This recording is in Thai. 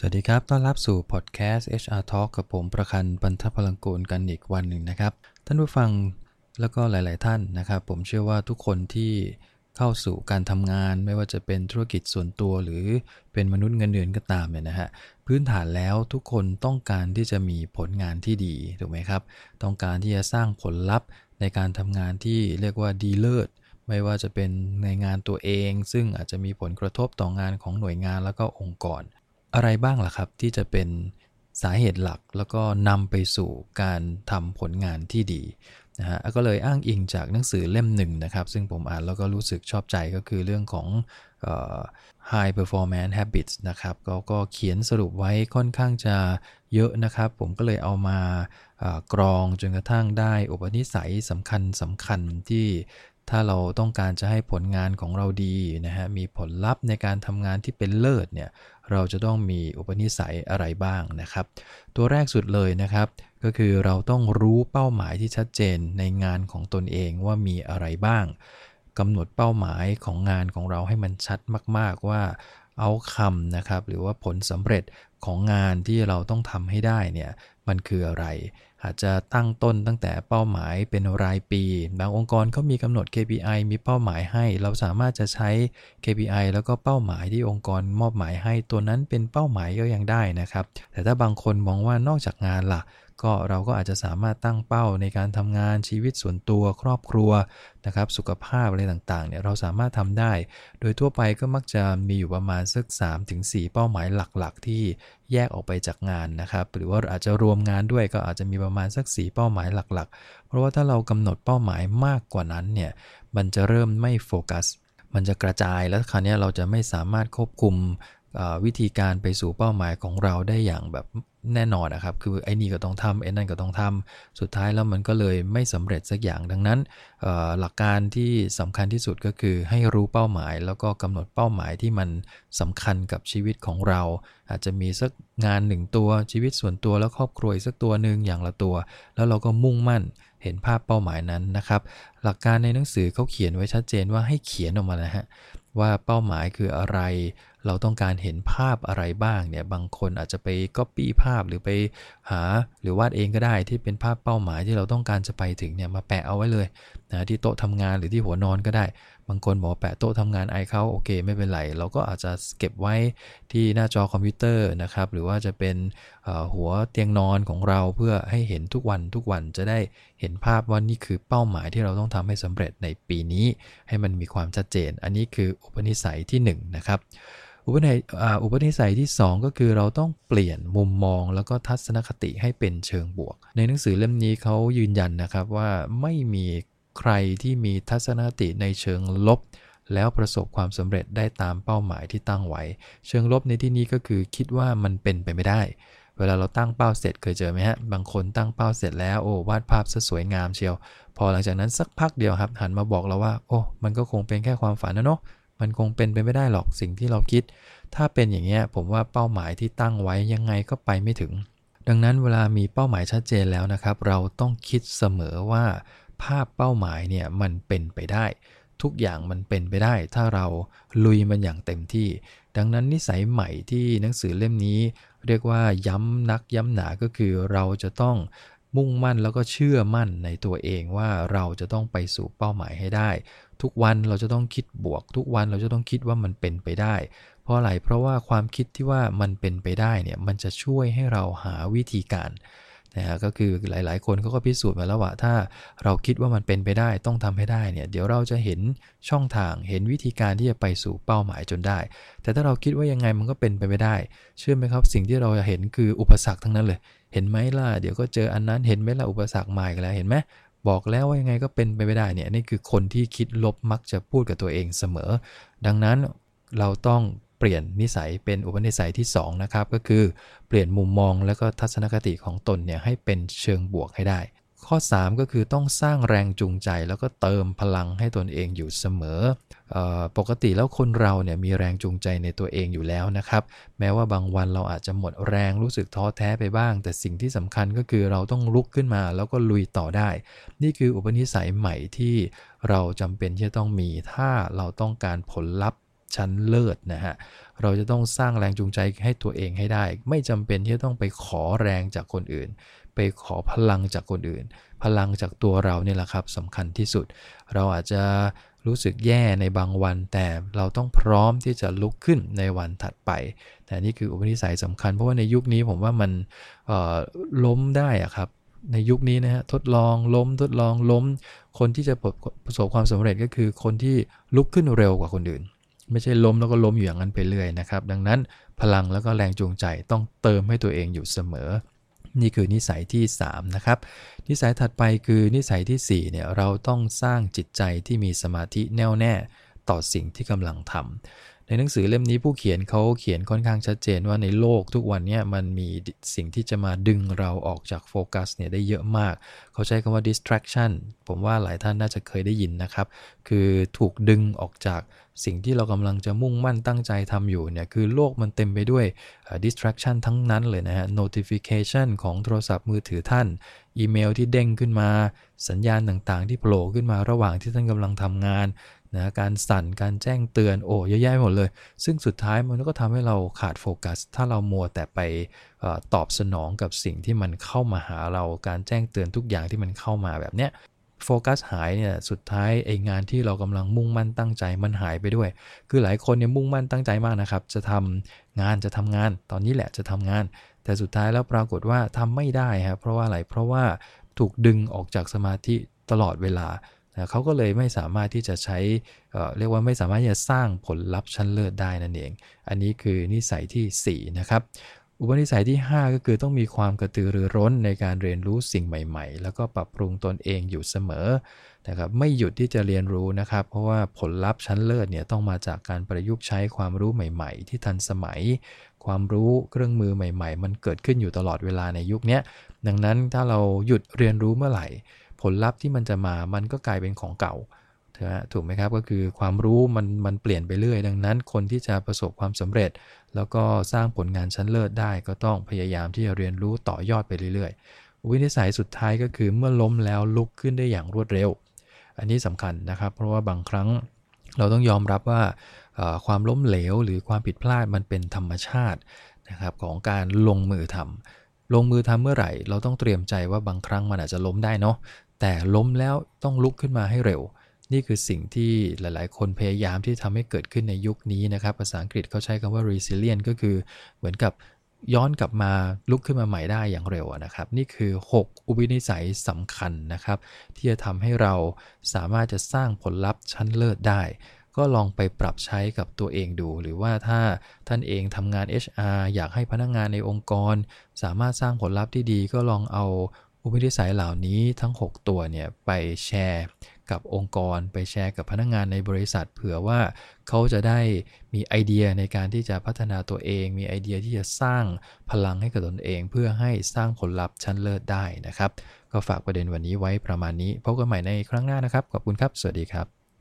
สวัสดีครับ ต้อนรับสู่พอดแคสต์ HR Talk กับผมประคันปันทพลังโกูลกันอีกวันหนึ่งนะครับ ท่านผู้ฟังแล้วก็หลาย ๆ ท่านนะครับ ผมเชื่อว่าทุกคนที่เข้าสู่การทำงาน ไม่ว่าจะเป็นธุรกิจส่วนตัว หรือเป็นมนุษย์เงินเดือนก็ตามเนี่ยนะฮะพื้นฐานแล้วทุกคนต้องการที่จะมีผลงานที่ดีถูกไหมครับ ต้องการที่จะสร้างผลลัพธ์ในการทำงานที่เรียกว่าดีเลิศไม่ว่าจะเป็นในงานตัวเอง ซึ่งอาจจะมีผลกระทบต่องานของหน่วยงานแล้วก็องค์กร อะไรบ้างล่ะครับ ที่จะเป็นสาเหตุหลักแล้วก็นำไปสู่การทำผลงานที่ดีนะฮะก็เลยอ้างอิงจากหนังสือเล่มหนึ่งนะครับ ซึ่งผมอ่านแล้วก็รู้สึกชอบใจก็คือเรื่องของ high performance habits นะครับกก็เขียนสรุปไว้ค่อนข้างจะเยอะนะครับ ผมก็เลยเอามากรองจนกระทั่งได้อุปนิสัยสำคัญสำคัญที่ ถ้าเราต้องการจะให้ผลงานของเราดีนะฮะมีผลลัพธ์ในการทำงานที่เป็นเลิศเนี่ยเราจะต้องมีอุปนิสัยอะไรบ้างนะครับ ตัวแรกสุดเลยนะครับ ก็คือเราต้องรู้เป้าหมายที่ชัดเจนในงานของตนเองว่ามีอะไรบ้างกำหนดเป้าหมายของงานของเราให้มันชัดมาก ๆว่าเอาคำนะครับหรือว่าผลสำเร็จ ของงานที่เราต้องทำให้ได้เนี่ยมันคืออะไร อาจจะตั้งต้นตั้งแต่เป้าหมายเป็นรายปี บางองค์กรเขามีกำหนด KPI มีเป้าหมายให้ เราสามารถจะใช้ KPI แล้วก็เป้าหมายที่องค์กรมอบหมายให้ตัวนั้นเป็นเป้าหมายก็ยังได้นะครับ แต่ถ้าบางคนมองว่านอกจากงานล่ะ ก็เราก็อาจจะสามารถตั้งเป้าในการทำงานชีวิตส่วนตัวครอบครัวนะครับสุขภาพอะไรต่างๆเนี่ยเราสามารถทำได้ โดยทั่วไปก็มักจะมีอยู่ประมาณสัก3-4 เป้าหมายหลักๆ ที่แยกออกไปจากงานนะครับ หรือว่าอาจจะรวมงานด้วยก็อาจจะมีประมาณสัก 4 เป้าหมายหลักๆ เพราะว่าถ้าเรากำหนดเป้าหมายมากกว่านั้นเนี่ยมันจะเริ่มไม่โฟกัสมันจะกระจายแล้วคราวนี้เราจะไม่สามารถควบคุม วิธีการไปสู่เป้าหมายของเราได้อย่างแบบแน่นอนนะครับ คือไอ้นี่ก็ต้องทำไอ้นั่นก็ต้องทำสุดท้ายแล้วมันก็เลยไม่สำเร็จสักอย่างดังนั้น หลักการที่สำคัญที่สุดก็คือให้รู้เป้าหมาย แล้วก็กำหนดเป้าหมายที่มันสำคัญกับชีวิตของเรา อาจจะมีสักงานหนึ่งตัวชีวิตส่วนตัวแล้วครอบครัวสักตัวหนึ่งอย่างละตัว แล้วเราก็มุ่งมั่นเห็นภาพเป้าหมายนั้นนะครับ หลักการในหนังสือเขาเขียนไว้ชัดเจนว่าให้เขียนออกมานะฮะว่าเป้าหมายคืออะไร เราต้องการเห็นภาพอะไรบ้างเนี่ยบางคนอาจจะไปก๊อปปี้ภาพหรือไป หาหรือวาดเองก็ได้ที่เป็นภาพเป้าหมายที่เราต้องการจะไปถึงเนี่ยมาแปะเอาไว้เลยนะที่โต๊ะทำงานหรือที่หัวนอนก็ได้ บางคนบอกแปะโต๊ะทำงานไอเขาโอเค ไม่เป็นไร เราก็อาจจะเก็บไว้ที่หน้าจอคอมพิวเตอร์นะครับหรือว่าจะเป็นหัวเตียงนอนของเราเพื่อให้เห็นทุกวันทุกวันจะได้เห็นภาพว่านี่คือเป้าหมายที่เราต้องทำให้สำเร็จในปีนี้ ให้มันมีความชัดเจน อันนี้คืออุปนิสัยที่1นะครับ อุปนิอุปนิสัยที่ 2 ก็คือเราต้องเปลี่ยนมุมมองแล้วก็ทัศนคติให้เป็นเชิงบวก ในหนังสือเล่มนี้เขายืนยันนะครับว่าไม่มีใครที่มีทัศนคติในเชิงลบ แล้วประสบความสำเร็จได้ตามเป้าหมายที่ตั้งไว้ เชิงลบในที่นี้ก็คือคิดว่ามันเป็นไปไม่ได้เวลาเราตั้งเป้าเสร็จเคยเจอไหมฮะ บางคนตั้งเป้าเสร็จแล้วโอ้วาดภาพซะสวยงามเชียว พอหลังจากนั้นสักพักเดียวครับ หันมาบอกเราว่า โอ้มันก็คงเป็นแค่ความฝันนะเนาะ มันคงเป็นไปไม่ได้หรอกสิ่งที่เราคิด ถ้าเป็นอย่างเงี้ยผมว่าเป้าหมายที่ตั้งไว้ยังไงก็ไปไม่ถึง ดังนั้นเวลามีเป้าหมายชัดเจนแล้วนะครับ เราต้องคิดเสมอว่า ภาพเป้าหมายเนี่ยมันเป็นไปได้ ทุกอย่างมันเป็นไปได้ ถ้าเราลุยมันอย่างเต็มที่ ดังนั้นนิสัยใหม่ที่หนังสือเล่มนี้ เรียกว่าย้ำนักย้ำหนาก็คือเราจะต้องมุ่งมั่นแล้วก็เชื่อมั่นในตัวเองว่าเราจะต้องไปสู่เป้าหมายให้ได้ ทุกวันเราจะต้องคิดบวก ทุกวันเราจะต้องคิดว่ามันเป็นไปได้ เพราะอะไรเพราะว่าความคิดที่ว่ามันเป็นไปได้เนี่ยมันจะช่วยให้เราหาวิธีการนะฮะก็คือหลาย ๆ คนเขาก็พิสูจน์มาแล้วว่าถ้าเราคิดว่ามันเป็นไปได้ต้องทำให้ได้เนี่ยเดี๋ยวเราจะเห็นช่องทางเห็นวิธีการที่จะไปสู่เป้าหมายจนได้ แต่ถ้าเราคิดว่ายังไงมันก็เป็นไปไม่ได้ เชื่อไหมครับ สิ่งที่เราจะเห็นคืออุปสรรคทั้งนั้นเลย เห็นไหมล่ะเดี๋ยวก็เจออันนั้นเห็นไหมล่ะอุปสรรคใหม่กันแล้วเห็นไหม บอกแล้วว่ายังไงก็เป็นไปไม่ได้เนี่ยนี่คือคนที่คิดลบมักจะพูดกับตัวเองเสมอ ดังนั้นเราต้องเปลี่ยนนิสัยเป็นอุปนิสัยที่2นะครับก็คือเปลี่ยนมุมมองแล้วก็ทัศนคติของตนเนี่ยให้เป็นเชิงบวกให้ได้ ข้อ 3 ก็คือต้องสร้างแรงจูงใจ แล้วก็เติมพลังให้ตนเองอยู่เสมออปกติแล้วคนเราเนี่ยมีแรงจูงใจในตัวเองอยู่แล้วนะครับ แม้ว่าบางวันเราอาจจะหมดแรงรู้สึกท้อแท้ไปบ้าง แต่สิ่งที่สำคัญก็คือเราต้องลุกขึ้นมาแล้วก็ลุยต่อได้ นี่คืออุปนิสัยใหม่ที่เราจำเป็นที่จะต้องมีถ้าเราต้องการผลลัพธ์ชั้นเลิศนะฮะ เราจะต้องสร้างแรงจูงใจให้ตัวเองให้ได้ ไม่จำเป็นที่จะต้องไปขอแรงจากคนอื่น ไปขอพลังจากคนอื่น พลังจากตัวเราเนี่ยแหละครับสำคัญที่สุด เราอาจจะรู้สึกแย่ในบางวัน แต่เราต้องพร้อมที่จะลุกขึ้นในวันถัดไป แต่นี่คืออุปนิสัยสำคัญ เพราะว่าในยุคนี้ผมว่ามันล้มได้อะครับในยุคนี้นะฮะทดลองล้มทดลองล้ม คนที่จะประสบความสำเร็จก็คือคนที่ลุกขึ้นเร็วกว่าคนอื่น ไม่ใช่ล้มแล้วก็ล้มอยู่อย่างนั้นไปเรื่อยนะครับ ดังนั้นพลังแล้วก็แรงจูงใจต้องเติมให้ตัวเองอยู่เสมอ นี่คือนิสัยที่ 3 นะครับ นิสัยถัดไปคือนิสัยที่4เนี่ยเราต้องสร้างจิตใจที่มีสมาธิแน่วแน่ต่อสิ่งที่กำลังทำ ในหนังสือเล่มนี้ผู้เขียนเขาเขียนค่อนข้างชัดเจนว่าในโลกทุกวันนี้มันมีสิ่งที่จะมาดึงเราออกจากโฟกัสเนี่ยได้เยอะมาก เขาใช้คำว่า distraction ผมว่าหลายท่านน่าจะเคยได้ยินนะครับ คือถูกดึงออกจากสิ่งที่เรากำลังจะมุ่งมั่นตั้งใจทำอยู่เนี่ยคือโลกมันเต็มไปด้วย distraction ทั้งนั้นเลยนะฮะ notification ของโทรศัพท์มือถือท่าน อีเมลที่เด้งขึ้นมา สัญญาณต่างๆ ที่โผล่ขึ้นมาระหว่างที่ท่านกำลังทำงาน นะการสั่นการแจ้งเตือนโอ้เยอะแยะหมดเลย ซึ่งสุดท้ายมันก็ทำให้เราขาดโฟกัส ถ้าเรามัวแต่ไปอตอบสนองกับสิ่งที่มันเข้ามาหาเราการแจ้งเตือนทุกอย่างที่มันเข้ามาแบบเนี้ยโฟกัสหายเนี่ยสุดท้ายไองานที่เรากำลังมุ่งมั่นตั้งใจมันหายไปด้วย คือหลายคนเนี่ยมุ่งมั่นตั้งใจมากนะครับ จะทำงานจะทำงาน ตอนนี้แหละจะทำงาน แต่สุดท้ายแล้วปรากฏว่าทำไม่ได้ครับเพราะว่าอะไรเพราะว่าถูกดึงออกจากสมาธิตลอดเวลา เขาก็เลยไม่สามารถที่จะใช้เรียกว่าไม่สามารถที่จะสร้างผลลัพธ์ชั้นเลิศได้นั่นเอง อันนี้คือนิสัยที่4นะครับอุปนิสัยที่ 5 ก็คือต้องมีความกระตือรือร้นในการเรียนรู้สิ่งใหม่ ๆ แล้วก็ปรับปรุงตนเองอยู่เสมอนะครับไม่หยุดที่จะเรียนรู้นะครับ เพราะว่าผลลัพธ์ชั้นเลิศเนี่ยต้องมาจากการประยุกต์ใช้ความรู้ใหม่ ๆ ที่ทันสมัย ความรู้เครื่องมือใหม่ ๆ มันเกิดขึ้นอยู่ตลอดเวลาในยุคนี้ดังนั้นถ้าเราหยุดเรียนรู้เมื่อไหร่ ผลลัพธ์ที่มันจะมามันก็กลายเป็นของเก่าถูกไหมครับก็คือความรู้มันมันเปลี่ยนไปเรื่อยดังนั้น คนที่จะประสบความสำเร็จ แล้วก็สร้างผลงานชั้นเลิศได้ ก็ต้องพยายามที่จะเรียนรู้ต่อยอดไปเรื่อยๆ วินิสัยสุดท้ายก็คือเมื่อล้มแล้วลุกขึ้นได้อย่างรวดเร็ว อันนี้สำคัญนะครับ เพราะว่าบางครั้งเราต้องยอมรับว่าความล้มเหลว หรือความผิดพลาดมันเป็นธรรมชาตินะครับของการลงมือทำลงมือทำเมื่อไหร่ เราต้องเตรียมใจว่าบางครั้งมันอาจจะล้มได้เนาะ แต่ล้มแล้วต้องลุกขึ้นมาให้เร็ว นี่คือสิ่งที่หลายๆ คนพยายามที่ทำให้เกิดขึ้นในยุคนี้นะครับ ภาษาอังกฤษเขาใช้คำว่า resilient ก็คือเหมือนกับย้อนกลับมาลุกขึ้นมาใหม่ได้อย่างเร็วนะครับ นี่คือ 6 อุปนิสัยสำคัญนะครับ ที่จะทำให้เราสามารถจะสร้างผลลัพธ์ชั้นเลิศได้ ก็ลองไปปรับใช้กับตัวเองดู หรือว่าถ้าท่านเองทำงาน HR อยากให้พนักงงานในองค์กร สามารถสร้างผลลัพธ์ที่ดีก็ลองเอา อุปนิสัยเหล่านี้ทั้ง 6 ตัวเนี่ยไปแชร์กับองค์กร ไปแชร์กับพนักงงานในบริษัท เผื่อว่าเขาจะได้มีไอเดียในการที่จะพัฒนาตัวเอง มีไอเดียที่จะสร้างพลังให้กับตนเอง เพื่อให้สร้างผลลัพธ์ชั้นเลิศได้นะครับ ก็ฝากประเด็นวันนี้ไว้ประมาณนี้พบกันใหม่ในครั้งหน้านะครับขอบคุณครับ สวัสดีครับ